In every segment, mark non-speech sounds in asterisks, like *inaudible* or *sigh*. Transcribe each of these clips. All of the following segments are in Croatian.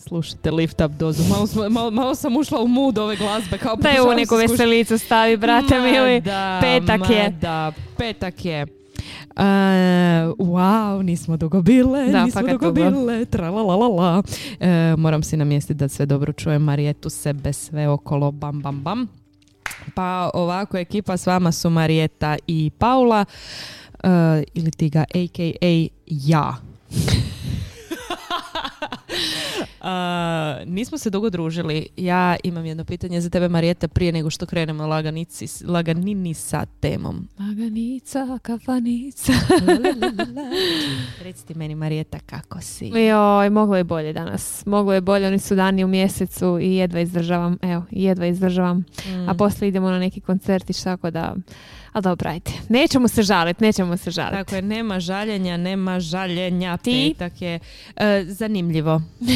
Slušajte lift up dozu. Malo, malo, malo sam ušla u mood ove glazbe. Kao Da je u neku veselicu stavi, brate Ma mili. da, petak ma je. Da, petak je. Uh, wow, nismo dugo bile, Da, nismo dugo dugo. bile, tralalalala. E, moram si namjestiti da sve dobro čujem Marijetu, sebe, sve okolo, bam, bam, bam. Pa ovako, ekipa s vama su Marijeta i Paula, e, ili ti ga a.k.a. ja. A, *laughs* nismo se dugo družili. Ja imam jedno pitanje za tebe, Marijeta, prije nego što krenemo laganici, laganini sa temom. Laganica, kafanica. *laughs* Reci ti meni, Marijeta, kako si? Joj, moglo je bolje danas. Moglo je bolje, oni su dani u mjesecu i jedva izdržavam. Evo, jedva izdržavam. Mm. A poslije idemo na neki koncertić, tako da... A dobro, ajde. Nećemo se žaliti, nećemo se žaliti. Tako je, nema žaljenja, nema žaljenja. Ti? Petak je e, zanimljivo. *laughs*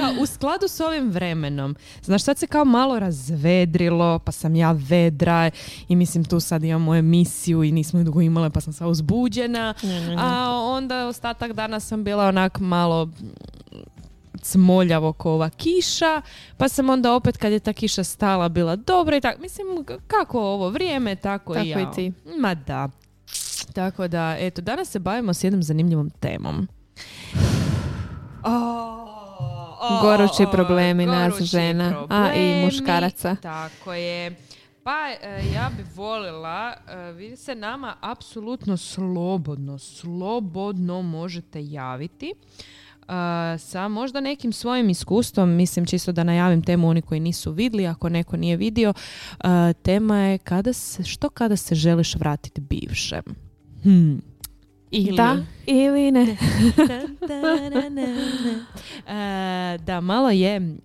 Kao, u skladu s ovim vremenom, znaš, sad se kao malo razvedrilo, pa sam ja vedra i mislim tu sad imamo emisiju i nismo je dugo imale pa sam sva uzbuđena. A onda ostatak dana sam bila onak malo cmoljavo ko ova kiša, pa sam onda opet kad je ta kiša stala bila dobra i tako. Mislim, kako ovo vrijeme, tako, Tako i ja. i ti. Ma da. Tako da, eto, danas se bavimo s jednom zanimljivom temom. *sighs* Gorući problemi nas gorući žena, a i problemi, muškaraca. Tako je. Pa e, ja bi volila, e, vi se nama apsolutno slobodno, slobodno možete javiti. Sa možda nekim svojim iskustvom, mislim čisto da najavim temu oni koji nisu vidli, ako neko nije vidio, e, tema je kada se, što kada se želiš vratiti bivšem. Hmm. Ili- Da ili ne? Da, *laughs* *laughs* malo je.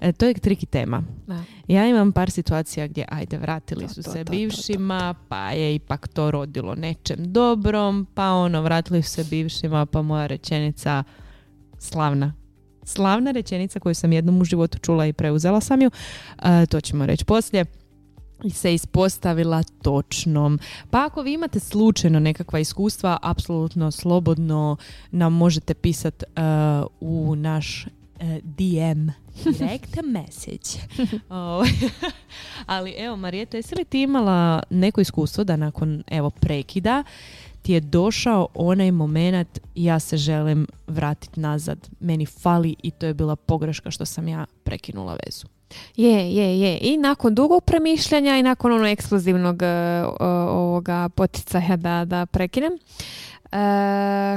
E, to je triki tema. Da. Ja imam par situacija gdje, ajde, vratili To, su to, se to, to, bivšima, pa je ipak to rodilo nečem dobrom, pa ono, vratili su se bivšima, pa moja rečenica slavna. Slavna rečenica koju sam jednom u životu čula i preuzela sam ju, e, to ćemo reći poslije se ispostavila točnom. Pa ako vi imate slučajno nekakva iskustva, apsolutno slobodno nam možete pisati u naš e, DM *laughs* direct message. *laughs* Ovaj, *laughs* Ali evo, Marijeta, jesi li ti imala neko iskustvo da nakon evo prekida ti je došao onaj moment ja se želim vratiti nazad. Meni fali i to je bila pogreška što sam ja prekinula vezu. Je, je, je. I nakon dugog premišljanja i nakon onog eksplozivnog e, o- ovoga poticaja da, da prekinem. E,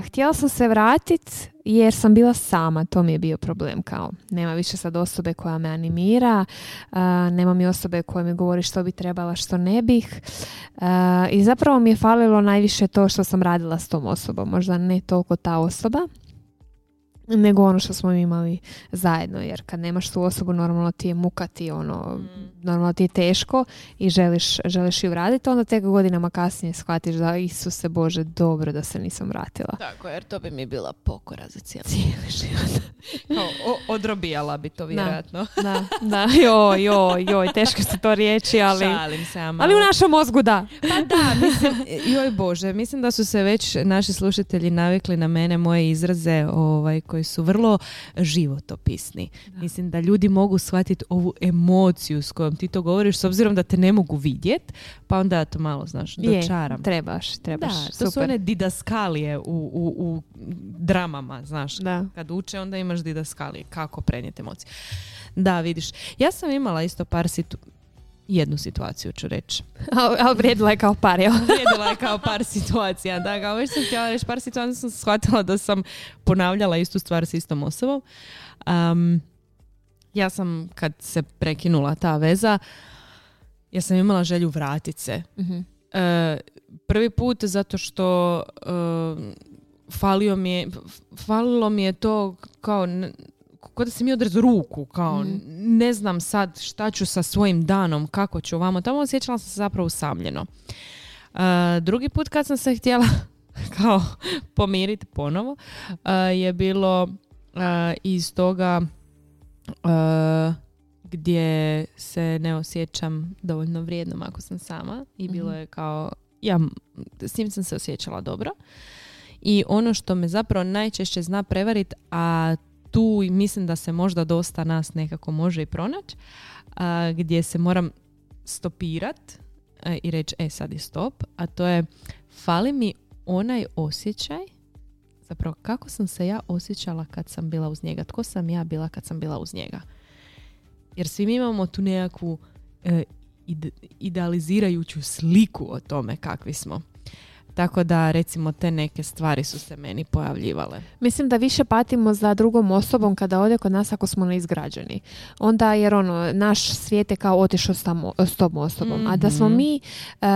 htjela sam se vratiti jer sam bila sama, to mi je bio problem kao nema više sad osobe koja me animira, e, nema mi osobe koja mi govori što bi trebala, što ne bih E, i zapravo mi je falilo najviše to što sam radila s tom osobom, možda ne toliko ta osoba nego ono što smo imali zajedno, jer kad nemaš tu osobu normalno ti je muka, ti ono, normalno ti je teško i želiš, želiš ju vratiti, onda tek godinama kasnije shvatiš da Isuse Bože, dobro da se nisam vratila. Tako, jer to bi mi bila pokora za cijeli Cijeli život. *laughs* odrobijala bi to vjerojatno. Da, da, joj, joj, joj, teško su to riječi, ali, Šalim se, ama- ali u našem mozgu da. Pa da, mislim, joj Bože, mislim da su se već naši slušatelji navikli na mene, moje izraze ovaj, koji su vrlo životopisni. Mislim da ljudi mogu shvatiti ovu emociju s kojom ti to govoriš, s obzirom da te ne mogu vidjet, pa onda to malo, znaš, Je, dočaram. trebaš, trebaš, Da, to super. su one didaskalije u, u, u dramama, znaš. Da. Kad uče, onda imaš didaskalije, kako prenijeti emocije. Da, vidiš. Ja sam imala isto par situ... Jednu situaciju ću reći. *laughs* Al vrijedila je kao par, jel? *laughs* Vrijedila je kao par situacija. Da, kao već sam htjela reći par situacija, sam shvatila da sam ponavljala istu stvar s istom osobom. Um, ja sam, kad se prekinula ta veza, ja sam imala želju vratit se. Mhm. E, prvi put zato što e, falio mi je, falilo mi je to kao kao da si mi odrez ruku, kao Mhm. ne znam sad šta ću sa svojim danom, kako ću ovamo tamo, osjećala sam se zapravo usamljeno. E, drugi put kad sam se htjela *laughs* kao pomiriti ponovo e, je bilo e, iz toga e, gdje se ne osjećam dovoljno vrijednom ako sam sama i bilo Mhm. je kao ja s njim sam se osjećala dobro I ono što me zapravo najčešće zna prevariti, a tu mislim da se možda dosta nas nekako može i pronaći, gdje se moram stopirat e, i reći, e sad je stop, a to je fali mi onaj osjećaj zapravo kako sam se ja osjećala kad sam bila uz njega, tko sam ja bila kad sam bila uz njega. Jer svi mi imamo tu nekakvu e, idealizirajuću sliku o tome kakvi smo. Tako da recimo te neke stvari su se meni pojavljivale. Mislim da više patimo za drugom osobom kada ode kod nas ako smo neizgrađeni. Onda jer ono, naš svijet je kao otišao s, tom osobom. A da smo mhm. mi uh,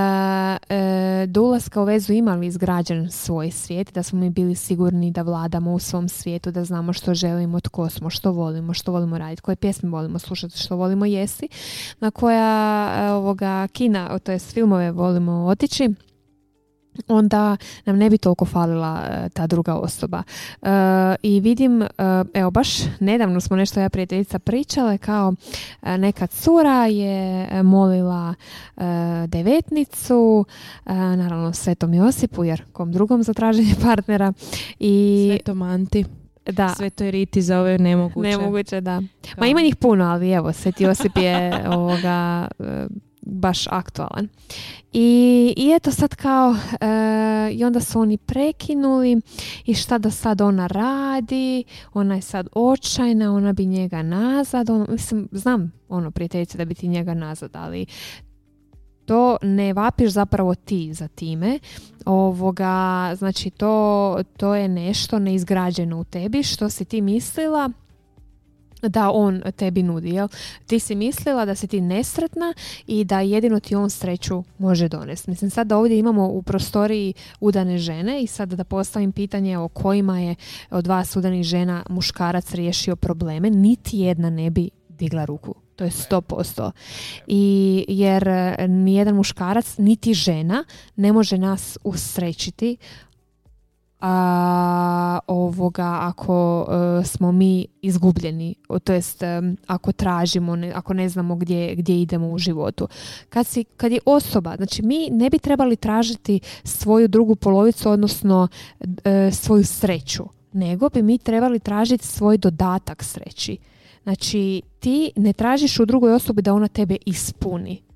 do ulaska u vezu imali izgrađen svoj svijet, da smo mi bili sigurni da vladamo u svom svijetu, da znamo što želimo, tko smo, što volimo, što volimo raditi, koje pjesme volimo slušati, što volimo jesti, na koja ovoga kina, to jest filmove volimo otići onda nam ne bi toliko falila e, ta druga osoba. E, I vidim, e, evo baš nedavno smo nešto ja prijateljica pričale kao neka cura je molila devetnicu, naravno Svetom Josipu jer kom drugom za traženje partnera i Svetom Anti. Da. Svetoj Riti za ove nemoguće. Nemoguće, da. Ma ima njih puno, ali evo, Sveti Josip je *laughs* ovoga baš aktualan. I, i eto sad kao, e, i onda su oni prekinuli i šta da sad ona radi, ona je sad očajna, ona bi njega nazad, on, mislim, znam ono prijateljice da bi ti njega nazad, ali to ne vapiš zapravo ti za time. Ovoga, znači to, to je nešto neizgrađeno u tebi što si ti mislila da on tebi nudi. Jel? Ti si mislila da si ti nesretna i da jedino ti on sreću može donesti. Mislim sad da ovdje imamo u prostoriji udane žene i sad da postavim pitanje o kojima je od vas udanih žena muškarac riješio probleme, niti jedna ne bi digla ruku. To je sto posto. I jer nijedan muškarac niti žena ne može nas usrećiti a, ovoga ako e, smo mi izgubljeni, to jest e, ako tražimo, ne, ako ne znamo gdje, gdje idemo u životu. Kad, si, kad je osoba, znači mi ne bi trebali tražiti svoju drugu polovicu, odnosno e, svoju sreću, nego bi mi trebali tražiti svoj dodatak sreći. Znači ti ne tražiš u drugoj osobi da ona tebe ispuni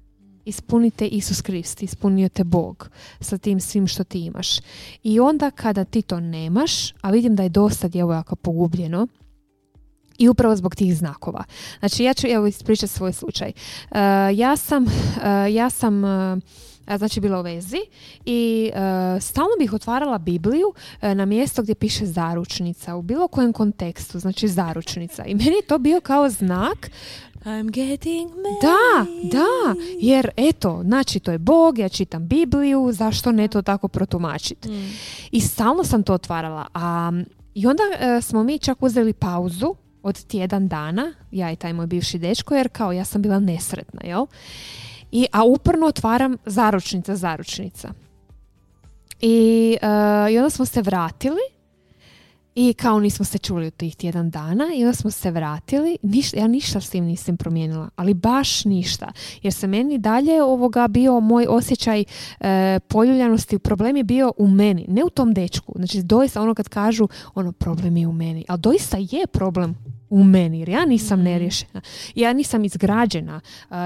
ispunite Isus Krist, ispunio te Bog sa tim svim što ti imaš. I onda kada ti to nemaš, a vidim da je dosta djevojaka pogubljeno, i upravo zbog tih znakova. Znači ja ću evo ispričati svoj slučaj. Uh, ja sam, uh, ja sam uh, znači bila u vezi i stalno bih otvarala Bibliju na mjesto gdje piše zaručnica u bilo kojem kontekstu, znači zaručnica. I meni je to bio kao znak I'm getting Da, da, jer eto, znači to je Bog, ja čitam Bibliju, zašto ne to tako protumačiti? Mm. I stalno sam to otvarala. A, I onda e, smo mi čak uzeli pauzu od tjedan dana, ja i taj moj bivši dečko, jer kao ja sam bila nesretna, jel? I, a uporno otvaram zaručnica, zaručnica. I, uh, I onda smo se vratili i kao nismo se čuli u tih tjedan dana i onda smo se vratili. ja ništa s tim nisam promijenila, ali baš ništa. Jer se meni dalje ovoga bio moj osjećaj e, poljuljanosti. Problem je bio u meni, ne u tom dečku. Znači doista ono kad kažu ono problem je u meni. Ali doista je problem u meni jer ja nisam mhm. nerješena, ja nisam izgrađena,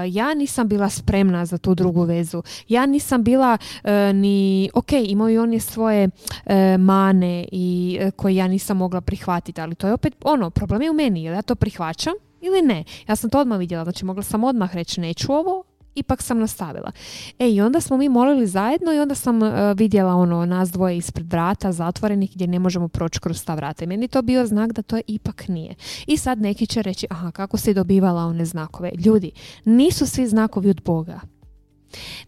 ja nisam bila spremna za tu drugu vezu, ja nisam bila e, ni, ok, imaju oni svoje e, mane i e, koje ja nisam mogla prihvatiti, ali to je opet ono, problem je u meni, jel ja to prihvaćam ili ne. Ja sam to odmah vidjela, znači mogla sam odmah reći neću ovo, ipak sam nastavila. E i onda smo mi molili zajedno i onda sam uh, vidjela ono nas dvoje ispred vrata zatvorenih gdje ne možemo proći kroz ta vrata. I meni to bio znak da to je ipak nije. I sad neki će reći, aha, kako si dobivala one znakove? Ljudi, nisu svi znakovi od Boga.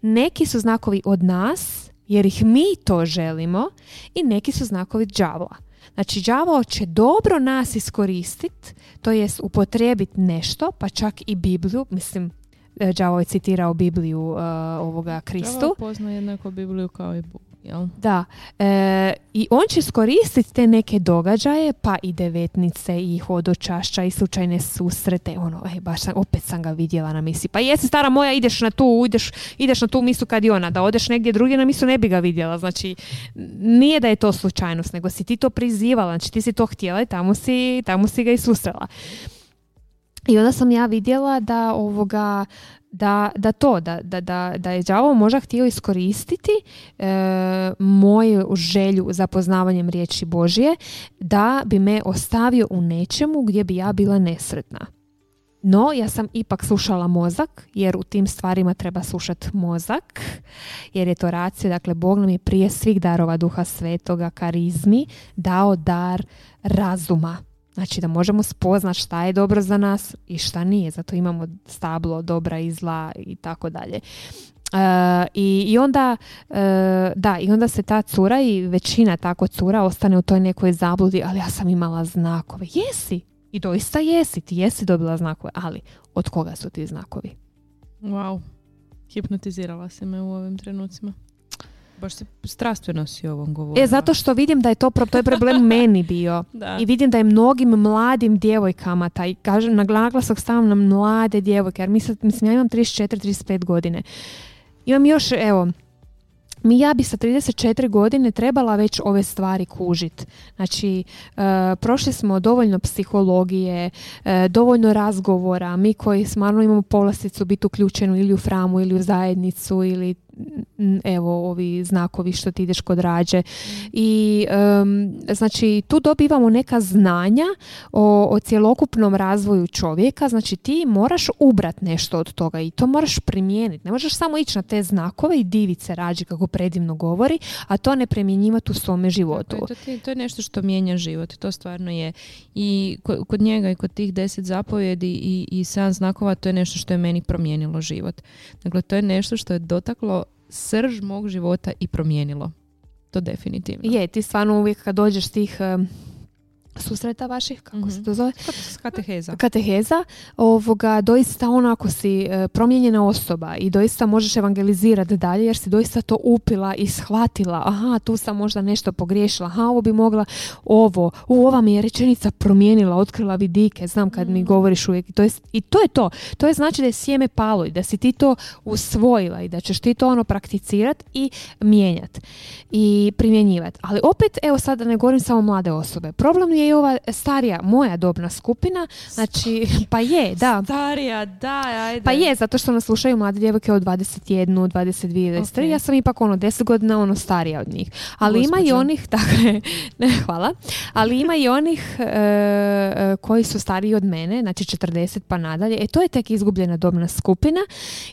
Neki su znakovi od nas, jer ih mi to želimo, i neki su znakovi đavola. Znači, đavo će dobro nas iskoristiti, to jest upotrijebiti nešto, pa čak i Bibliju, mislim, Đavo je citirao Bibliju uh, ovoga Kristu. Đavo pozna jednako Bibliju kao i Bog. Jel? Da. E, I on će iskoristiti te neke događaje, pa i devetnice, i hodočašća, i slučajne susrete. Ono, ej, baš sam, opet sam ga vidjela na misi. Pa jesi stara moja, ideš na tu, ideš, ideš na tu misu kad i ona. Da odeš negdje drugdje na misu ne bi ga vidjela. Znači, nije da je to slučajnost, nego si ti to prizivala. Znači, ti si to htjela i tamo si, tamo si ga i susrela. I onda sam ja vidjela da ovoga da, da to, da, da, da, je đavo možda htio iskoristiti e, moju želju za poznavanjem riječi Božje da bi me ostavio u nečemu gdje bi ja bila nesretna. No, ja sam ipak slušala mozak, jer u tim stvarima treba slušati mozak, jer je to racija, dakle, Bog nam je prije svih darova duha svetoga, karizmi, dao dar razuma Znači da možemo spoznati šta je dobro za nas i šta nije. Zato imamo stablo dobra i zla i tako dalje. Uh, i, I onda uh, da, i onda se ta cura i većina tako cura ostane u toj nekoj zabludi, ali ja sam imala znakove. Jesi, i doista jesi, ti jesi dobila znakove, ali od koga su ti znakovi? Wow, hipnotizirala se me u ovim trenucima. Baš se strastveno si ovom govorila. E, zato što vidim da je to, to je problem *laughs* meni bio. Da. I vidim da je mnogim mladim djevojkama, taj, kažem, na naglasak stavim na mlade djevojke, jer mislim, mislim ja imam 34-35 godine. Imam još, evo, mi ja bi sa 34 godine trebala već ove stvari kužit. Znači, e, prošli smo dovoljno psihologije, e, dovoljno razgovora, mi koji smarno imamo povlasticu biti uključenu ili u framu ili u zajednicu ili evo ovi znakovi što ti ideš kod rađe. I znači tu dobivamo neka znanja o, o cjelokupnom razvoju čovjeka. Znači ti moraš ubrat nešto od toga i to moraš primijeniti ne možeš samo ići na te znakove i divice rađi kako predivno govori a to ne primjenjivati u svome životu. To, to, je nešto što mijenja život to stvarno je. I kod njega i kod tih deset zapovjedi i, i sedam znakova to je nešto što je meni promijenilo život. Dakle to je nešto što je dotaklo srž mog života i promijenilo. To definitivno. Je, ti stvarno uvijek kad dođeš tih susreta vaših, kako se mhm. to zove? Kateheza. Kateheza, ovoga, doista onako si e, promijenjena osoba i doista možeš evangelizirati dalje jer si doista to upila i shvatila, aha, tu sam možda nešto pogriješila, aha, ovo bi mogla ovo, u, ova mi je rečenica promijenila, otkrila vidike, znam kad mi mhm. govoriš uvijek, to je, i to je to, to je znači da je sjeme palo i da si ti to usvojila i da ćeš ti to ono prakticirati i mijenjati i primjenjivati. Ali opet, evo sad da ne govorim samo mlade osobe, problem je i ova starija moja dobna skupina, znači, pa je, da. Starija, da, ajde. Pa je, zato što nas slušaju mlade djevojke od 21, 22, 23, ja sam ipak ono 10 godina ono starija od njih. Ali ima i onih, *laughs* dakle, ne, hvala, ali ima i onih e, e, koji su stariji od mene, znači 40 pa nadalje, e to je tek izgubljena dobna skupina,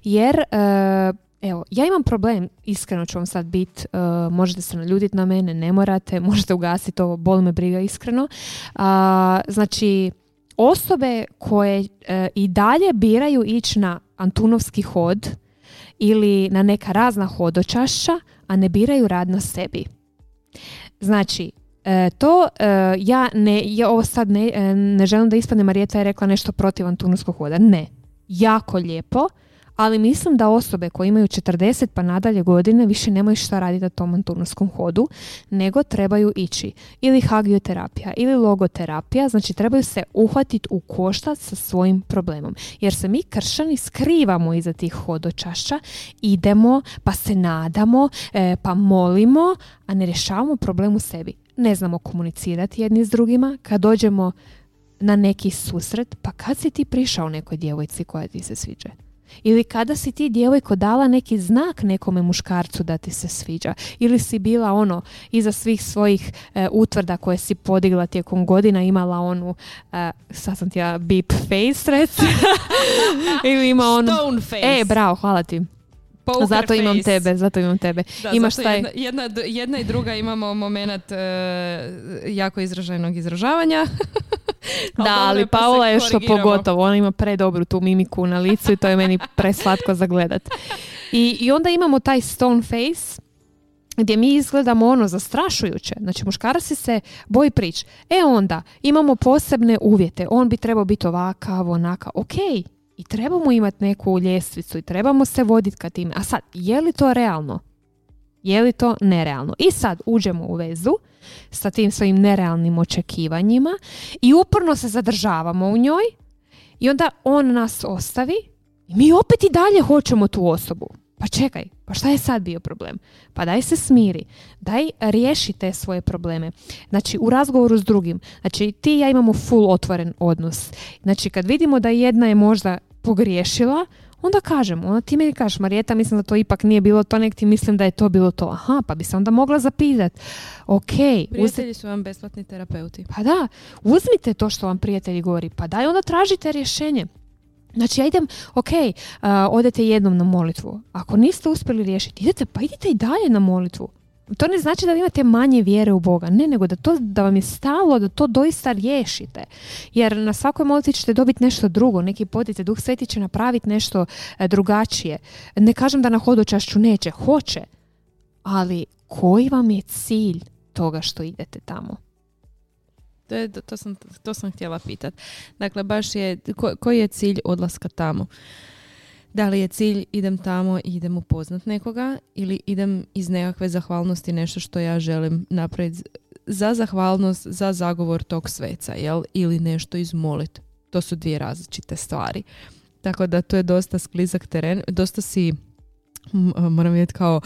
jer e, Evo, ja imam problem, iskreno ću vam sad bit, uh, možete se naljuditi na mene, ne morate, *laughs* možete ugasiti ovo, bol me briga iskreno. Uh, znači, osobe koje uh, i dalje biraju ići na Antunovski hod ili na neka razna hodočašća, a ne biraju rad na sebi. Znači, uh, to ja ne, ja ovo sad ne, ne želim da ispadne Marijeta je rekla nešto protiv Antunovskog hoda. Ne. Jako lijepo ali mislim da osobe koje imaju 40 pa nadalje godine više nemaju šta raditi na tom anturnoskom hodu, nego trebaju ići ili hagioterapija ili logoterapija, znači trebaju se uhvatiti u koštac sa svojim problemom. Jer se mi kršani skrivamo iza tih hodočašća, idemo pa se nadamo, e, pa molimo, a ne rješavamo problem u sebi. Ne znamo komunicirati jedni s drugima, kad dođemo na neki susret, pa kad si ti prišao nekoj djevojci koja ti se sviđa? Ili kada si ti djevojko dala neki znak nekome muškarcu da ti se sviđa. Ili si bila ono iza svih svojih e, utvrda koje si podigla tijekom godina imala onu e, sad sam ti ja beep face rec. *laughs* Ili ima onu Stone face. E, bravo, hvala ti. Poker zato imam face. tebe, zato imam tebe. Da, Imaš zato taj... jedna, jedna, jedna i druga imamo moment e, jako izraženog izražavanja. *laughs* da, ali pa Paula je što pogotovo. Ona ima predobru tu mimiku na licu i to je meni preslatko za gledat. I, I onda imamo taj stone face gdje mi izgledamo ono zastrašujuće. Znači muškarac se boji prič. E onda imamo posebne uvjete. On bi trebao biti ovakav, onakav. Ok, i trebamo imati neku ljestvicu i trebamo se voditi ka time. A sad, je li to realno? Je li to nerealno? I sad uđemo u vezu sa tim svojim nerealnim očekivanjima i uporno se zadržavamo u njoj i onda on nas ostavi i mi opet i dalje hoćemo tu osobu. Pa čekaj, pa šta je sad bio problem? Pa daj se smiri, daj riješi te svoje probleme. Znači u razgovoru s drugim, znači ti i ja imamo full otvoren odnos. Znači kad vidimo da jedna je možda pogriješila, onda kažem, onda ti meni kažeš, Marijeta, mislim da to ipak nije bilo to, nek ti mislim da je to bilo to. Aha, pa bi se onda mogla zapitat. Ok. Prijatelji su vam besplatni terapeuti. Pa da, uzmite to što vam prijatelji govori, pa daj onda tražite rješenje. Znači ja idem, ok, uh, odete jednom na molitvu. Ako niste uspjeli riješiti, idete, pa idite i dalje na molitvu. To ne znači da imate manje vjere u Boga. Ne, nego da, to, da vam je stalo da to doista riješite. Jer na svakoj molitvi ćete dobiti nešto drugo, neki potice. Duh Sveti će napraviti nešto e, drugačije. Ne kažem da na hodočašću neće, hoće. Ali koji vam je cilj toga što idete tamo? To, je, to, sam, to sam htjela pitat. Dakle, baš je, koji je cilj odlaska tamo? Da li je cilj idem tamo i idem upoznat nekoga ili idem iz nekakve zahvalnosti nešto što ja želim napraviti za zahvalnost, za zagovor tog sveca, jel? Ili nešto izmolit. To su dvije različite stvari. Tako da to je dosta sklizak teren. Dosta si moram vidjeti kao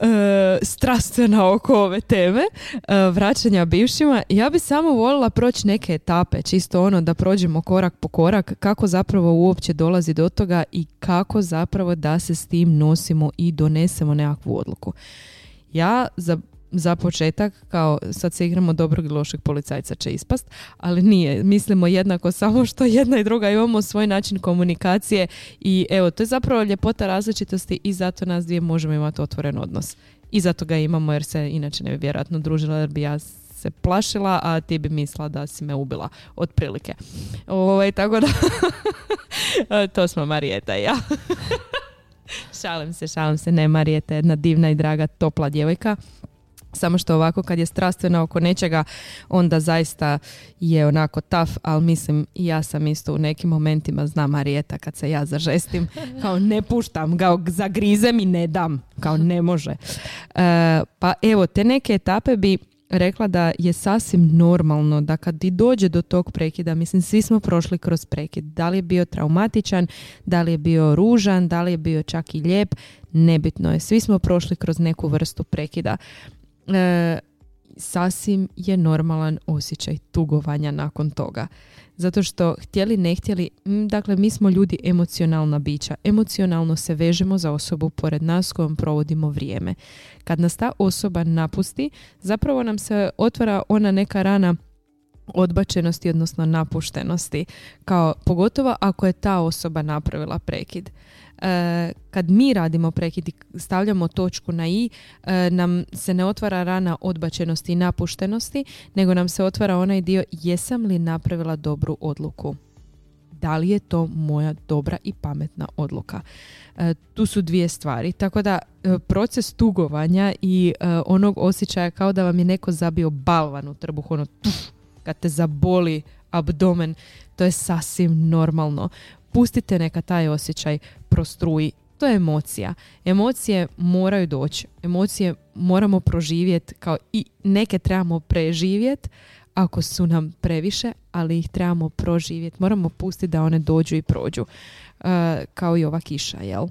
e, strastvena oko ove teme e, vraćanja bivšima. Ja bi samo voljela proći neke etape, čisto ono da prođemo korak po korak, kako zapravo uopće dolazi do toga i kako zapravo da se s tim nosimo i donesemo nekakvu odluku. Ja za za početak, kao sad se igramo dobrog i lošeg policajca će ispast, ali nije. Mislimo jednako samo što jedna i druga imamo svoj način komunikacije i evo, to je zapravo ljepota različitosti i zato nas dvije možemo imati otvoren odnos. I zato ga imamo jer se inače ne bi vjerojatno družila jer bi ja se plašila, a ti bi mislila da si me ubila, otprilike. Ovaj, tako da, *laughs* to smo Marijeta i ja. *laughs* šalim se, šalim se, ne, Marijeta je jedna divna i draga, topla djevojka samo što ovako kad je strastvena oko nečega, onda zaista je onako taf, ali mislim i ja sam isto u nekim momentima znam Marijeta kad se ja zažestim, *laughs* kao ne puštam ga, zagrizem i ne dam, kao ne može. E, pa evo, te neke etape bi rekla da je sasvim normalno da kad ti dođe do tog prekida, mislim svi smo prošli kroz prekid, da li je bio traumatičan, da li je bio ružan, da li je bio čak i lijep, nebitno je, svi smo prošli kroz neku vrstu prekida e, sasvim je normalan osjećaj tugovanja nakon toga. Zato što htjeli ne htjeli, dakle mi smo ljudi emocionalna bića. Emocionalno se vežemo za osobu pored nas kojom provodimo vrijeme. Kad nas ta osoba napusti, zapravo nam se otvara ona neka rana odbačenosti, odnosno napuštenosti. Kao, pogotovo ako je ta osoba napravila prekid. E, kad mi radimo prekid i stavljamo točku na i, e, nam se ne otvara rana odbačenosti i napuštenosti, nego nam se otvara onaj dio jesam li napravila dobru odluku. Da li je to moja dobra i pametna odluka? E, tu su dvije stvari. Tako da proces tugovanja i onog osjećaja kao da vam je neko zabio balvan u trbuh, ono tuf, kad te zaboli abdomen, to je sasvim normalno pustite neka taj osjećaj prostruji. To je emocija. Emocije moraju doći. Emocije moramo proživjeti kao i neke trebamo preživjeti ako su nam previše, ali ih trebamo proživjeti. Moramo pustiti da one dođu i prođu. Uh, kao i ova kiša, jel?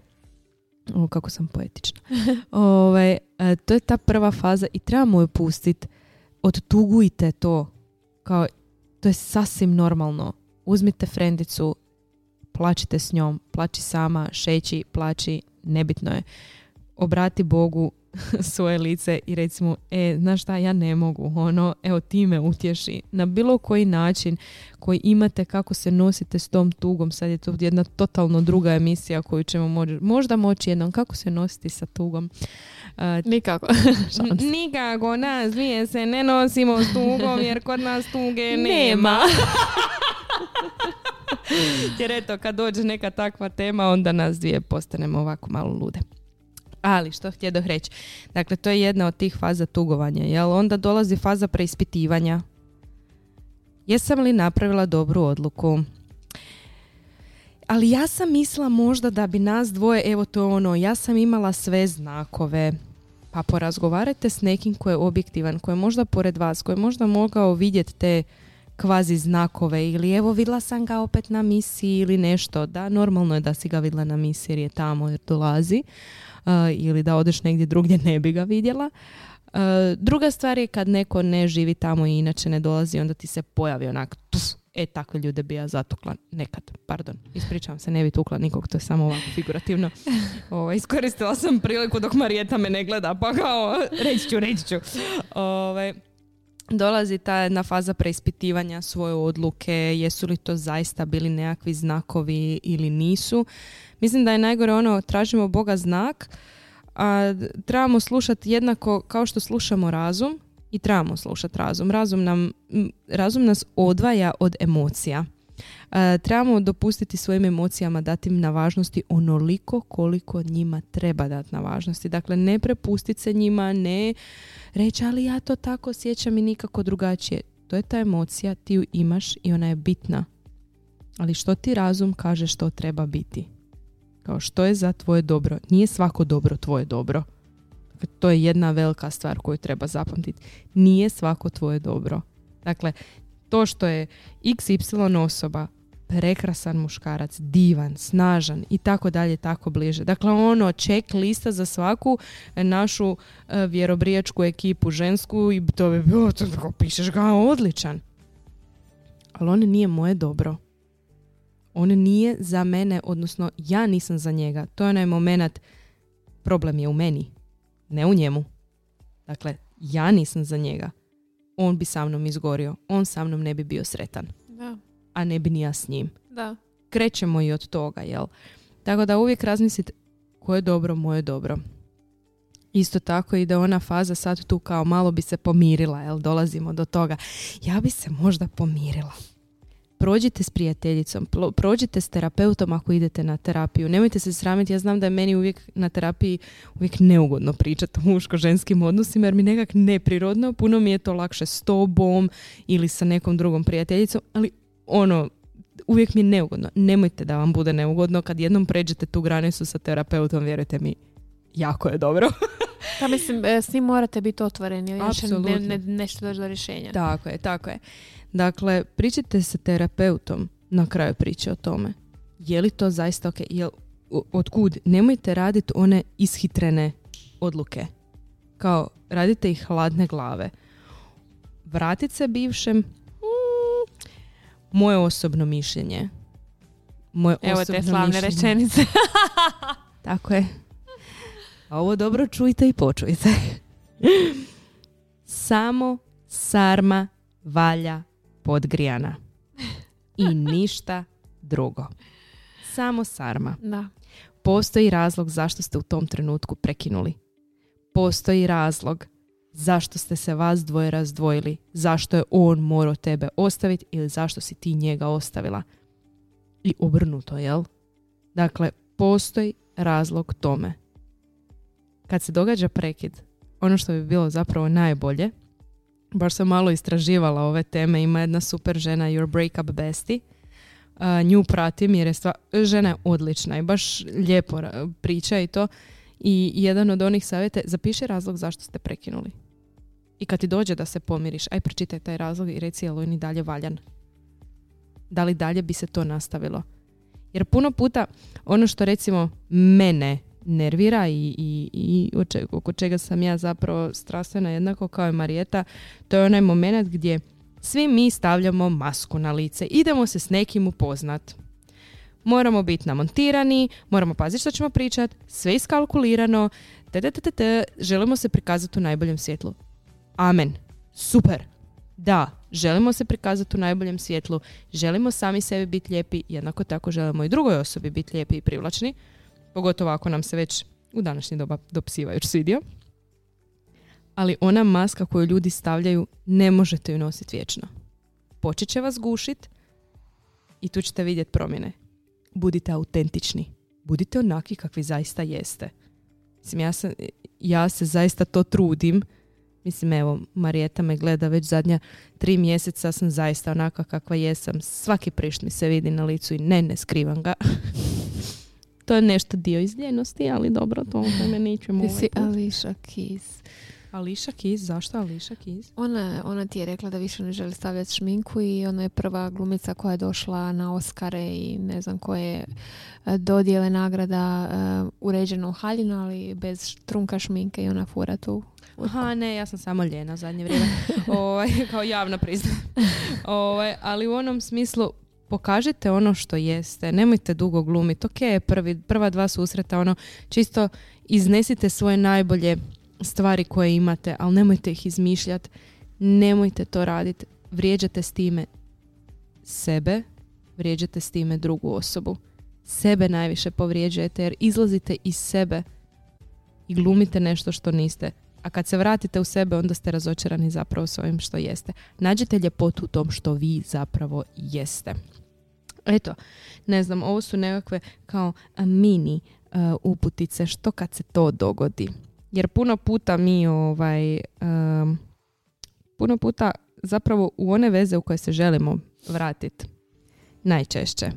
O, kako sam poetična. Ove, *laughs* ovaj, uh, to je ta prva faza i trebamo ju pustiti. Odtugujte to. Kao, to je sasvim normalno. Uzmite frendicu, plačite s njom, plaći sama, šeći, plaći, nebitno je. Obrati Bogu *laughs* svoje lice i recimo, e, znaš šta, ja ne mogu, ono, evo ti me utješi. Na bilo koji način koji imate kako se nosite s tom tugom, sad je to jedna totalno druga emisija koju ćemo možda moći jednom, kako se nositi sa tugom. Uh, Nikako. *laughs* Nikako, nas dvije se ne nosimo s tugom jer kod nas tuge nema. nema. *laughs* *laughs* Jer eto, kad dođe neka takva tema, onda nas dvije postanemo ovako malo lude. Ali, što htjedoh reći? Dakle, to je jedna od tih faza tugovanja. Jel? Onda dolazi faza preispitivanja. Jesam li napravila dobru odluku? Ali ja sam mislila možda da bi nas dvoje, evo to ono, ja sam imala sve znakove. Pa porazgovarajte s nekim ko je objektivan, ko je možda pored vas, ko je možda mogao vidjeti te kvazi znakove ili evo vidjela sam ga opet na misiji ili nešto. Da, normalno je da si ga vidjela na misiji jer je tamo jer dolazi uh, ili da odeš negdje drugdje ne bi ga vidjela. Uh, druga stvar je kad neko ne živi tamo i inače ne dolazi, onda ti se pojavi onak, tuf, e takve ljude bi ja zatukla nekad, pardon, ispričavam se, ne bi tukla nikog, to je samo ovako figurativno. *laughs* Ovo, iskoristila sam priliku dok Marijeta me ne gleda, pa kao, reći ću, reći ću. Ove, dolazi ta jedna faza preispitivanja svoje odluke, jesu li to zaista bili nekakvi znakovi ili nisu. Mislim da je najgore ono, tražimo Boga znak, a trebamo slušati jednako kao što slušamo razum i trebamo slušati razum. Razum, nam, razum nas odvaja od emocija. E, trebamo dopustiti svojim emocijama dati im na važnosti onoliko koliko njima treba dati na važnosti. Dakle, ne prepustiti se njima, ne reći ali ja to tako osjećam i nikako drugačije. To je ta emocija, ti ju imaš i ona je bitna. Ali što ti razum kaže što treba biti? Kao što je za tvoje dobro. Nije svako dobro tvoje dobro. Dakle, to je jedna velika stvar koju treba zapamtiti. Nije svako tvoje dobro. Dakle, to što je XY osoba prekrasan muškarac, divan, snažan i tako dalje, tako bliže. Dakle, ono, ček lista za svaku našu e, vjerobrijačku ekipu žensku i to bi bilo, to, pišeš ga odličan. Ali on nije moje dobro. On nije za mene, odnosno ja nisam za njega. To je onaj moment, problem je u meni, ne u njemu. Dakle, ja nisam za njega. On bi sa mnom izgorio. On sa mnom ne bi bio sretan. Da. A ne bi ni ja s njim. Da. Krećemo i od toga, jel? Tako da uvijek razmislite koje je dobro, moje dobro. Isto tako i da ona faza sad tu kao malo bi se pomirila, jel? Dolazimo do toga. Ja bi se možda pomirila prođite s prijateljicom, prođite s terapeutom ako idete na terapiju. Nemojte se sramiti, ja znam da je meni uvijek na terapiji uvijek neugodno pričati o muško-ženskim odnosima jer mi nekak neprirodno, puno mi je to lakše s tobom ili sa nekom drugom prijateljicom, ali ono, uvijek mi je neugodno. Nemojte da vam bude neugodno kad jednom pređete tu granicu sa terapeutom, vjerujte mi, jako je dobro. *laughs* Pa mislim, e, svi morate biti otvoreni, ne, ne, nešto doći do rješenja. Tako je, tako je. Dakle, pričajte sa terapeutom na kraju priče o tome. Je li to zaista ok? Jel, otkud? Nemojte raditi one ishitrene odluke. Kao, radite ih hladne glave. Vratit se bivšem, moje osobno mišljenje. Moje Evo te slavne rečenice. *laughs* Tako je. A ovo dobro čujte i počujte. *laughs* Samo sarma valja podgrijana. I *laughs* ništa drugo. Samo sarma. Da. Postoji razlog zašto ste u tom trenutku prekinuli. Postoji razlog zašto ste se vas dvoje razdvojili. Zašto je on morao tebe ostaviti ili zašto si ti njega ostavila. I obrnuto, jel? Dakle, postoji razlog tome. Kad se događa prekid, ono što bi bilo zapravo najbolje baš sam malo istraživala ove teme. Ima jedna super žena, Your Breakup Bestie. Uh, nju pratim jer je stva, žena je odlična i baš lijepo priča i to. I jedan od onih savjeta zapiši razlog zašto ste prekinuli. I kad ti dođe da se pomiriš, aj pročitaj taj razlog i reci je li on i dalje valjan. Da li dalje bi se to nastavilo? Jer puno puta ono što recimo mene nervira i, i, i oko čega sam ja zapravo strastvena jednako kao i Marijeta, to je onaj moment gdje svi mi stavljamo masku na lice. Idemo se s nekim upoznat. Moramo biti namontirani, moramo paziti što ćemo pričati, sve iskalkulirano, te, želimo se prikazati u najboljem svjetlu. Amen. Super. Da, želimo se prikazati u najboljem svjetlu, želimo sami sebi biti lijepi, jednako tako želimo i drugoj osobi biti lijepi i privlačni. Pogotovo ako nam se već u današnji doba dopsivajuć svidio. Ali ona maska koju ljudi stavljaju ne možete ju nositi vječno. Počet će vas gušit i tu ćete vidjeti promjene. Budite autentični. Budite onaki kakvi zaista jeste. Mislim, ja, sam, ja se zaista to trudim. Mislim, evo, Marijeta me gleda već zadnja tri mjeseca, sam zaista onaka kakva jesam. Svaki prišt mi se vidi na licu i ne, ne skrivam ga. *laughs* to je nešto dio izljenosti, ali dobro, to me nećemo Ti ovaj si. Ališa Keys. Ališa Keys, zašto Ališa Keys? Ona, ona ti je rekla da više ne želi stavljati šminku i ona je prva glumica koja je došla na Oscare i ne znam koje e, dodjele nagrada e, uređeno u haljinu, ali bez trunka šminke i ona fura tu. Aha, ne, ja sam samo ljena u zadnje vrijeme. *laughs* ovaj, kao javna priznam. ovaj, ali u onom smislu pokažite ono što jeste. Nemojte dugo glumiti. Ok, prvi, prva dva susreta, ono, čisto iznesite svoje najbolje stvari koje imate, ali nemojte ih izmišljati. Nemojte to raditi. Vrijeđate s time sebe, vrijeđate s time drugu osobu. Sebe najviše povrijeđujete jer izlazite iz sebe i glumite nešto što niste. A kad se vratite u sebe, onda ste razočarani zapravo s ovim što jeste. Nađite ljepotu u tom što vi zapravo jeste. Eto, ne znam, ovo su nekakve kao mini uh, uputice što kad se to dogodi. Jer puno puta mi ovaj um, puno puta zapravo u one veze u koje se želimo vratiti najčešće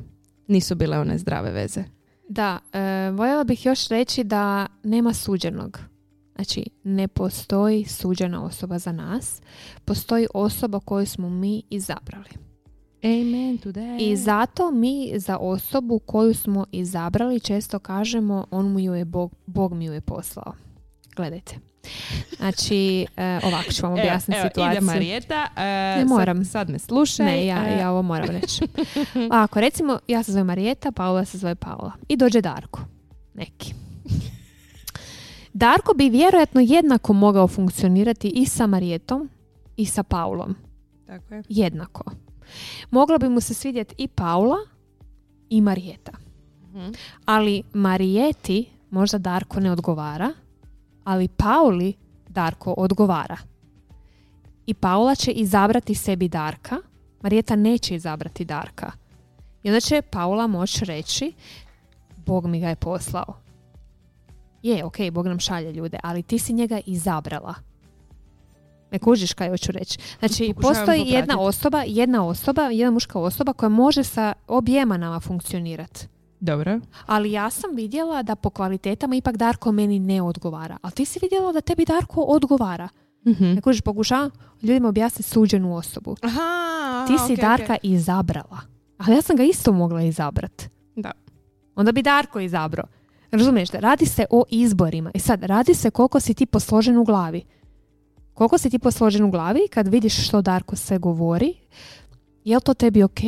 nisu bile one zdrave veze. Da, e, voljela bih još reći da nema suđenog. Znači, ne postoji suđena osoba za nas. Postoji osoba koju smo mi izabrali. Amen to that. I zato mi za osobu koju smo izabrali često kažemo on mu ju je Bog, Bog mi ju je poslao. Gledajte. Znači, e, ovako ću vam objasniti evo, situaciju. Ide Marijeta, e, Ne moram. Sad, sad me slušaj. Ne, ja, ja ovo moram reći. *laughs* Ako recimo, ja se zovem Marijeta, Paula se zove Paula. I dođe Darko. Neki. Darko bi vjerojatno jednako mogao funkcionirati i sa Marijetom i sa Paulom. Tako je. Jednako. Mogla bi mu se svidjeti i Paula i Marijeta. Mhm. Ali Marijeti možda Darko ne odgovara, ali Pauli Darko odgovara. I Paula će izabrati sebi Darka, Marijeta neće izabrati Darka. I onda će Paula moći reći Bog mi ga je poslao. Je, ok, Bog nam šalje ljude, ali ti si njega izabrala. Ne kužiš kaj hoću reći. Znači, Pokušavam postoji jedna osoba, jedna osoba, jedna muška osoba koja može sa objema nama funkcionirati. Dobro. Ali ja sam vidjela da po kvalitetama ipak Darko meni ne odgovara. Ali ti si vidjela da tebi Darko odgovara. Mhm. Ne kužiš, pokušavam ljudima objasniti suđenu osobu. Aha, Ti si ok, ok. Darka izabrala. Ali ja sam ga isto mogla izabrat. Da. Onda bi Darko izabrao. Razumiješ da radi se o izborima. I sad, radi se koliko si ti posložen u glavi. Koliko si ti posložen u glavi kad vidiš što Darko sve govori, je li to tebi ok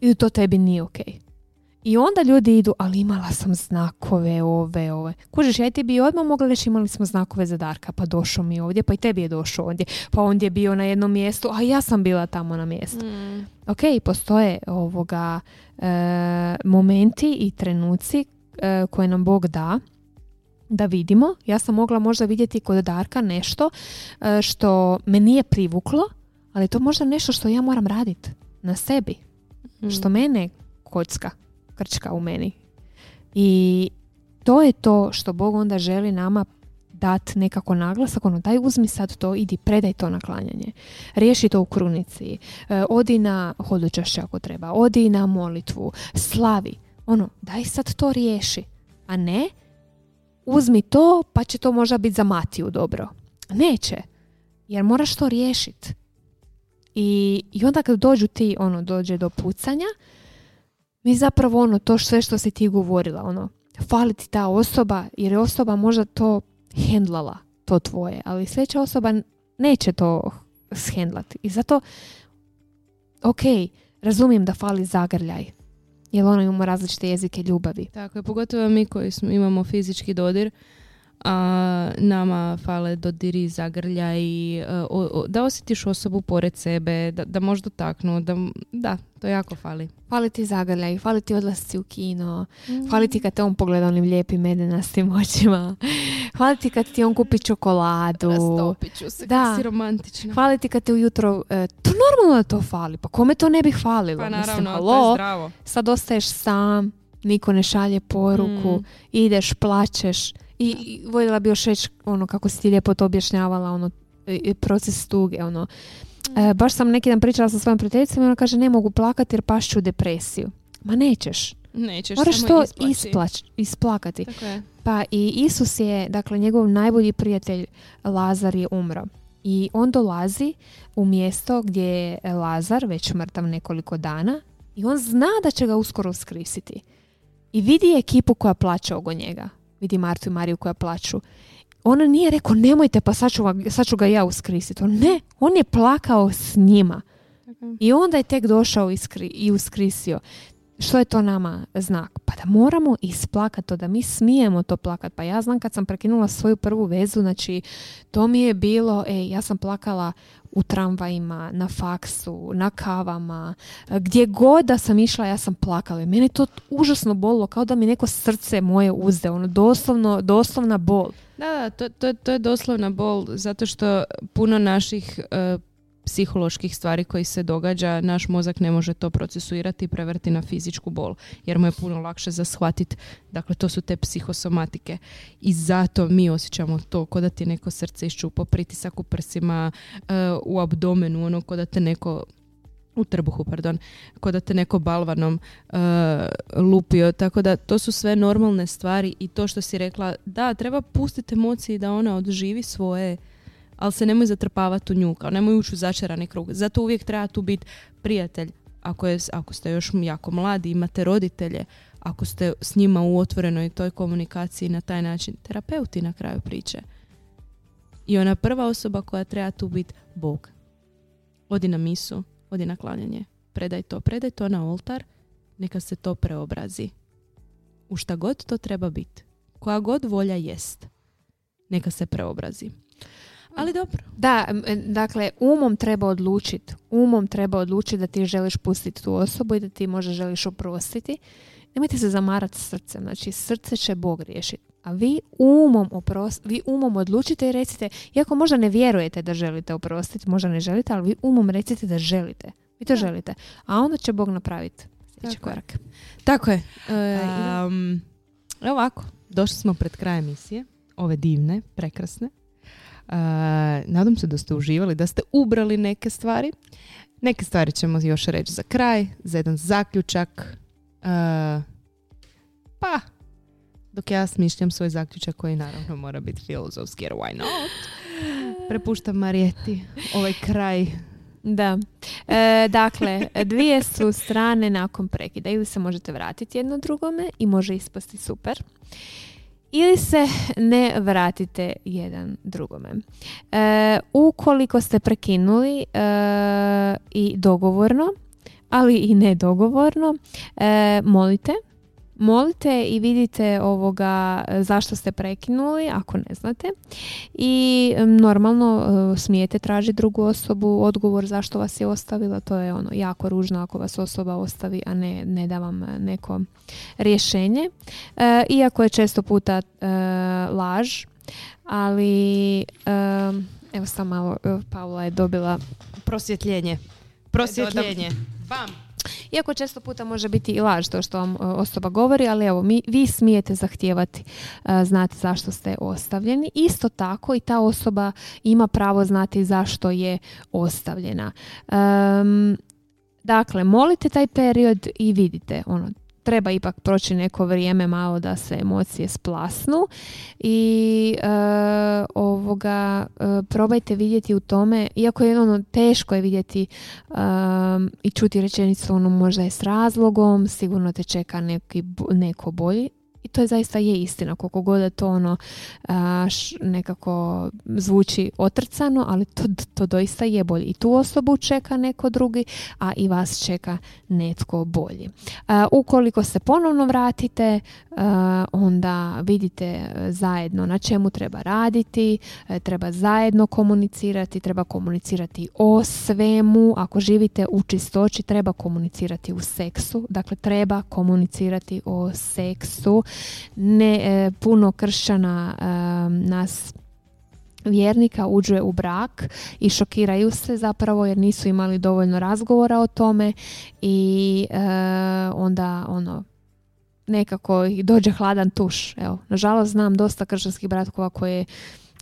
ili to tebi nije ok. I onda ljudi idu, ali imala sam znakove ove, ove. Kužiš, ja i ti bi odmah mogla reći imali smo znakove za Darka, pa došao mi ovdje, pa i tebi je došao ovdje, pa ondje je bio na jednom mjestu, a ja sam bila tamo na mjestu. Mm. Ok, postoje ovoga e, momenti i trenuci e, koje nam Bog da da vidimo. Ja sam mogla možda vidjeti kod Darka nešto e, što me nije privuklo, ali to možda nešto što ja moram raditi na sebi. Mm. Što mene kocka, krčka u meni. I to je to što Bog onda želi nama dat nekako naglasak, ono daj uzmi sad to, idi predaj to na klanjanje. Riješi to u krunici, e, odi na hodočašće ako treba, odi na molitvu, slavi. Ono, daj sad to riješi. A ne, uzmi to pa će to možda biti za Matiju dobro. Neće, jer moraš to riješiti. I, I onda kad dođu ti, ono, dođe do pucanja, mi zapravo ono, to sve što si ti govorila, ono, fali ti ta osoba, jer je osoba možda to hendlala, to tvoje, ali sljedeća osoba neće to shendlati. I zato, ok, razumijem da fali zagrljaj, jer ono imamo različite jezike ljubavi. Tako je, pogotovo mi koji smo, imamo fizički dodir, a nama fale dodiri, zagrlja i e, o- o- da osjetiš osobu pored sebe, da, da možeš dotaknu, da, da, to jako fali. Fali ti zagrljaj, fali ti odlasci u kino, fali ti kad te on pogleda onim lijepim medenastim očima, fali ti kad ti on kupi čokoladu, Rastopit ću se, Da. si romantična. fali ti kad te ujutro, e, to normalno da to fali, pa kome to ne bi falilo? Pa Mislim, naravno, to halo, je zdravo. sad ostaješ sam, niko ne šalje poruku, Mm. ideš, plačeš i, i voljela bi još reći ono kako si ti lijepo to objašnjavala, ono proces tuge, ono. E, baš sam neki dan pričala sa svojom prijateljicom i ona kaže ne mogu plakati jer pašću u depresiju. Ma nećeš. Nećeš Moraš samo to isplakati. Tako je. Pa i Isus je, dakle, njegov najbolji prijatelj Lazar je umro. I on dolazi u mjesto gdje je Lazar već mrtav nekoliko dana i on zna da će ga uskoro uskrisiti. I vidi ekipu koja plaća oko njega. Vidi Martu i Mariju koja plaću. On nije rekao nemojte pa sad ću, ga, sad ću ga ja uskrisiti. On ne, on je plakao s njima. I onda je tek došao iskri, i uskrisio. Što je to nama znak? Pa da moramo isplakati to, da mi smijemo to plakat. Pa ja znam kad sam prekinula svoju prvu vezu, znači to mi je bilo, ej, ja sam plakala u tramvajima, na faksu, na kavama, gdje god da sam išla ja sam plakala. Mene to užasno bolilo, kao da mi neko srce moje uzde, ono doslovno, doslovna bol. Da, da, to, to, to je doslovna bol zato što puno naših e, psiholoških stvari koji se događa, naš mozak ne može to procesuirati i prevrti na fizičku bol, jer mu je puno lakše za shvatit. Dakle, to su te psihosomatike. I zato mi osjećamo to, ko da ti neko srce iščupo, pritisak u prsima, e, u abdomenu, ono ko da te neko u trbuhu, pardon, ko da te neko balvanom e, lupio, tako da to su sve normalne stvari i to što si rekla, da, treba pustiti emociji da ona odživi svoje, ali se nemoj zatrpavati u nju, kao nemoj ući u začarani krug. Zato uvijek treba tu biti prijatelj, ako, je, ako ste još jako mladi, imate roditelje, ako ste s njima u otvorenoj toj komunikaciji na taj način, terapeuti na kraju priče. I ona prva osoba koja treba tu biti Bog. Odi na misu, odi na klanjanje. Predaj to, predaj to na oltar, neka se to preobrazi. U šta god to treba biti. Koja god volja jest. Neka se preobrazi. Ali dobro. Da, e, dakle, umom treba odlučiti. Umom treba odlučiti da ti želiš pustiti tu osobu i da ti možda želiš oprostiti. Nemojte se zamarati srcem. Znači, srce će Bog riješiti. A vi umom, opros- vi umom odlučite i recite, iako možda ne vjerujete da želite oprostiti, možda ne želite, ali vi umom recite da želite. Vi to Da. želite. A onda će Bog napraviti sljedeći Tako je. korak. Tako je. Um, evo ovako, došli smo pred kraj emisije. Ove divne, prekrasne. Nadam se da ste uživali, da ste ubrali neke stvari. Neke stvari ćemo još reći za kraj, za jedan zaključak. Uh, pa, dok ja smišljam svoj zaključak koji naravno mora biti filozofski, jer why not? Prepuštam Marijeti ovaj kraj. Da. E, dakle, dvije su strane nakon prekida. Ili se možete vratiti jedno drugome i može ispasti super. Ili se ne vratite jedan drugome. E, ukoliko ste prekinuli e, i dogovorno, ali i nedogovorno, e, molite. Molite i vidite ovoga e, zašto ste prekinuli, ako ne znate. I normalno e, smijete tražiti drugu osobu odgovor zašto vas je ostavila. To je ono jako ružno ako vas osoba ostavi, a ne, ne da vam neko rješenje. E, iako je često puta e, laž, ali e, evo sam malo, e, Paula je dobila Prosvjetljenje. Prosvjetljenje. Bam! Iako često puta može biti i laž to što vam e, osoba govori, ali evo, mi, vi smijete zahtijevati e, znati zašto ste ostavljeni. Isto tako i ta osoba ima pravo znati zašto je ostavljena. Em, dakle, molite taj period i vidite, ono, treba ipak proći neko vrijeme malo da se emocije splasnu. I e, ovoga e, probajte vidjeti u tome, iako je ono teško je vidjeti um, i čuti rečenicu ono možda je s razlogom, sigurno te čeka neki, neko bolji i to je zaista je istina, koliko god da to ono š- nekako zvuči otrcano, ali to, to doista je bolje. I tu osobu čeka neko drugi, a i vas čeka netko bolji. Ukoliko se ponovno vratite, a, onda vidite e, zajedno na čemu treba raditi, e, treba zajedno komunicirati, treba komunicirati o svemu. Ako živite u čistoći, treba komunicirati u seksu. Dakle, treba komunicirati o seksu. Ne, e, puno kršćana e, nas vjernika uđe u brak i šokiraju se zapravo jer nisu imali dovoljno razgovora o tome i e, onda ono nekako ih dođe hladan tuš. Evo, nažalost znam dosta kršćanskih bratkova koje,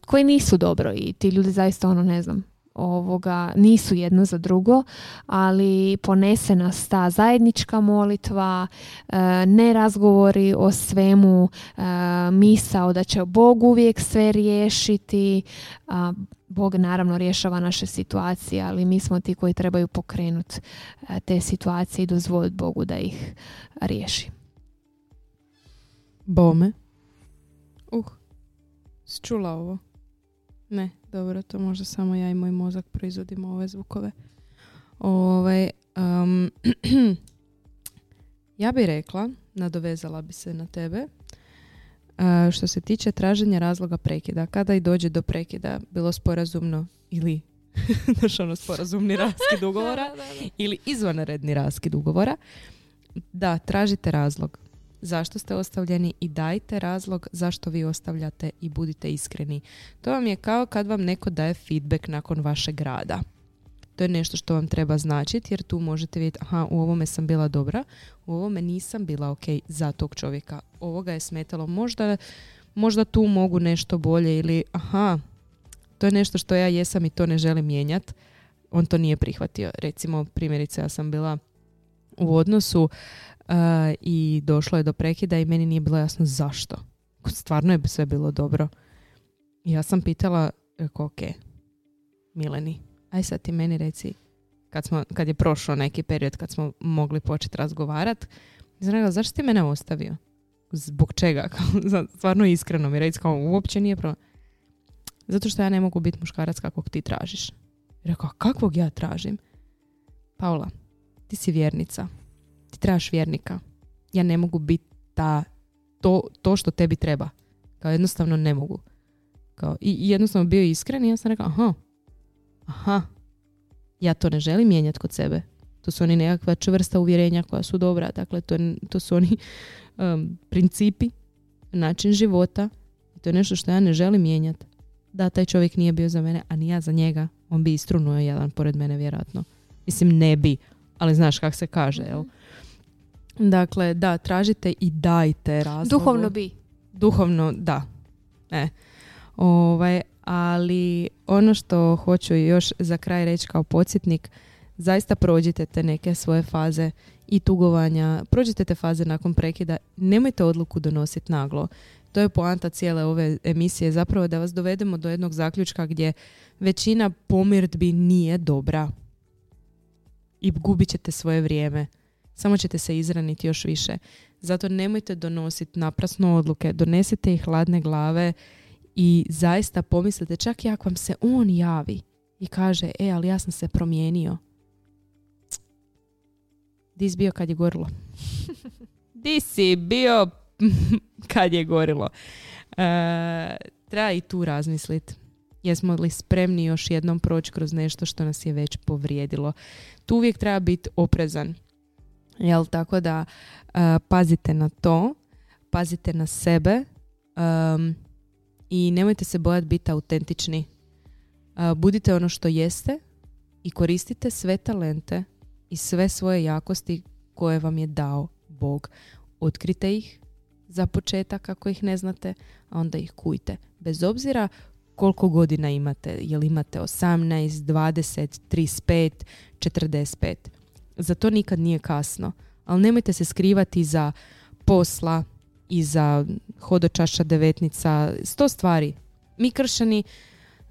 koji nisu dobro i ti ljudi zaista ono ne znam ovoga nisu jedno za drugo, ali ponese nas ta zajednička molitva, e, ne razgovori o svemu, e, misao da će Bog uvijek sve riješiti, Bog naravno rješava naše situacije, ali mi smo ti koji trebaju pokrenuti e, te situacije i dozvoliti Bogu da ih riješi. Bome. Uh, čula ovo? Ne, dobro, to možda samo ja i moj mozak proizvodimo ove zvukove. Ove, um, *clears throat* ja bi rekla, nadovezala bi se na tebe, uh, što se tiče traženja razloga prekida. Kada i dođe do prekida, bilo sporazumno ili *laughs* znaš ono sporazumni raskid *laughs* ugovora ili izvanredni raskid ugovora, da, tražite razlog zašto ste ostavljeni i dajte razlog zašto vi ostavljate i budite iskreni. To vam je kao kad vam neko daje feedback nakon vašeg rada. To je nešto što vam treba značiti jer tu možete vidjeti aha, u ovome sam bila dobra, u ovome nisam bila ok za tog čovjeka. Ovoga je smetalo. Možda, možda tu mogu nešto bolje ili aha, to je nešto što ja jesam i to ne želim mijenjati. On to nije prihvatio. Recimo, primjerice, ja sam bila u odnosu i došlo je do prekida i meni nije bilo jasno zašto. Stvarno je sve bilo dobro. ja sam pitala, rekao, ok, Mileni, aj sad ti meni reci, kad, smo, kad je prošao neki period kad smo mogli početi razgovarati, sam zašto ti mene ostavio? Zbog čega? *laughs* Stvarno iskreno mi reći, kao uopće nije problem. Zato što ja ne mogu biti muškarac kakvog ti tražiš. Rekao, kakvog ja tražim? Paula, ti si vjernica ti trebaš vjernika. Ja ne mogu biti ta, to, to što tebi treba. Kao jednostavno ne mogu. Kao, i, jednostavno bio iskren i ja sam rekla, aha, aha, ja to ne želim mijenjati kod sebe. To su oni nekakva čvrsta uvjerenja koja su dobra. Dakle, to, to su oni um, principi, način života. I to je nešto što ja ne želim mijenjati. Da, taj čovjek nije bio za mene, a ni ja za njega. On bi istrunuo jedan pored mene, vjerojatno. Mislim, ne bi, ali znaš kak se kaže, jel? Dakle, da, tražite i dajte razlog. Duhovno bi. Duhovno, da. E. Ovaj, ali ono što hoću još za kraj reći kao podsjetnik, zaista prođite te neke svoje faze i tugovanja, prođite te faze nakon prekida, nemojte odluku donositi naglo. To je poanta cijele ove emisije, zapravo da vas dovedemo do jednog zaključka gdje većina pomirdbi nije dobra i gubit ćete svoje vrijeme samo ćete se izraniti još više. Zato nemojte donositi naprasno odluke, donesite ih hladne glave i zaista pomislite čak i ako vam se on javi i kaže, e, ali ja sam se promijenio. Di si bio kad je gorilo? *laughs* Di si bio *laughs* kad je gorilo? E, treba i tu razmisliti. Jesmo li spremni još jednom proći kroz nešto što nas je već povrijedilo? Tu uvijek treba biti oprezan. Jel, tako da uh, pazite na to, pazite na sebe um, i nemojte se bojati biti autentični. Uh, budite ono što jeste i koristite sve talente i sve svoje jakosti koje vam je dao Bog. Otkrite ih za početak ako ih ne znate, a onda ih kujte. Bez obzira koliko godina imate, jel imate 18, 20, 35, 45 za to nikad nije kasno. Ali nemojte se skrivati za posla, i za hodočaša devetnica, sto stvari. Mi kršani,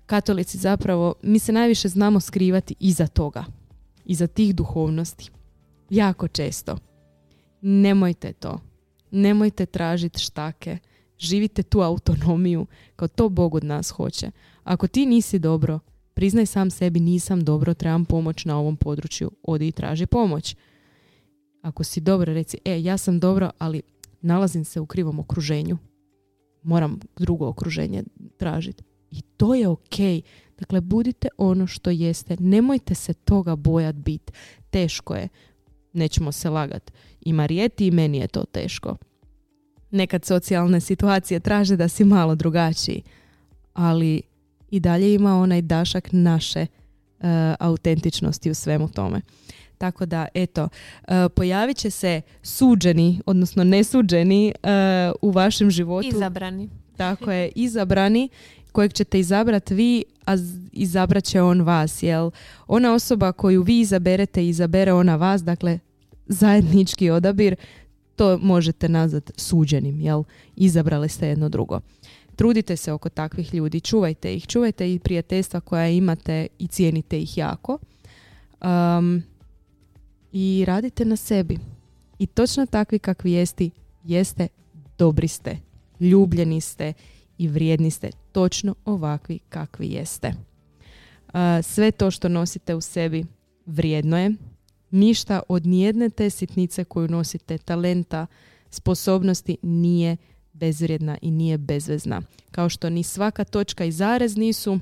katolici zapravo, mi se najviše znamo skrivati iza toga. Iza tih duhovnosti. Jako često. Nemojte to. Nemojte tražiti štake. Živite tu autonomiju kao to Bog od nas hoće. Ako ti nisi dobro, Priznaj sam sebi nisam dobro, trebam pomoć na ovom području, odi i traži pomoć. Ako si dobro, reci, e, ja sam dobro, ali nalazim se u krivom okruženju. Moram drugo okruženje tražiti. I to je ok. Dakle, budite ono što jeste. Nemojte se toga bojat bit. Teško je. Nećemo se lagat. I Marijeti i meni je to teško. Nekad socijalne situacije traže da si malo drugačiji. Ali i dalje ima onaj dašak naše uh, autentičnosti u svemu tome. Tako da, eto, uh, pojavit će se suđeni, odnosno nesuđeni uh, u vašem životu. Izabrani. Tako je, izabrani kojeg ćete izabrati vi, a izabrat će on vas, jel? Ona osoba koju vi izaberete, izabere ona vas, dakle zajednički odabir, to možete nazvat suđenim, jel? Izabrali ste jedno drugo. Trudite se oko takvih ljudi, čuvajte ih, čuvajte i prijateljstva koja imate i cijenite ih jako. Um, I radite na sebi. I točno takvi kakvi jesti, jeste, dobri ste, ljubljeni ste i vrijedni ste točno ovakvi kakvi jeste. sve to što nosite u sebi vrijedno je. Ništa od nijedne te sitnice koju nosite, talenta, sposobnosti nije bezvrijedna i nije bezvezna. Kao što ni svaka točka i zarez nisu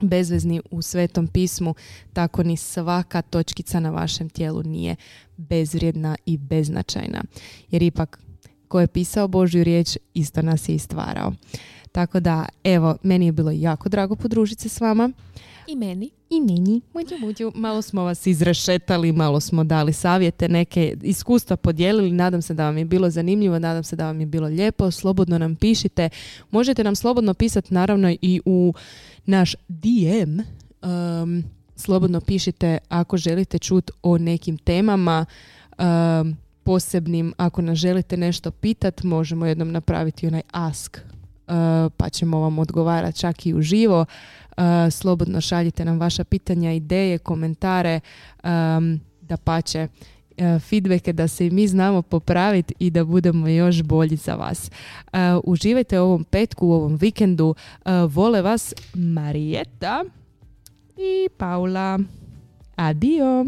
bezvezni u svetom pismu, tako ni svaka točkica na vašem tijelu nije bezvrijedna i beznačajna. Jer ipak ko je pisao Božju riječ, isto nas je i stvarao. Tako da, evo, meni je bilo jako drago podružiti se s vama. I meni. I meni. Muđu, muđu. Malo smo vas izrešetali, malo smo dali savjete, neke iskustva podijelili. Nadam se da vam je bilo zanimljivo, nadam se da vam je bilo lijepo. Slobodno nam pišite. Možete nam slobodno pisati naravno i u naš DM. Um, slobodno pišite ako želite čuti o nekim temama. Um, posebnim. Ako nas želite nešto pitat, možemo jednom napraviti onaj ask, pa ćemo vam odgovarati čak i uživo. Uh, slobodno šaljite nam vaša pitanja, ideje, komentare, da pače uh, feedbacke da se i mi znamo popraviti i da budemo još bolji za vas. Uživajte u ovom petku, u ovom vikendu. Vole vas Marijeta i Paula. Adio!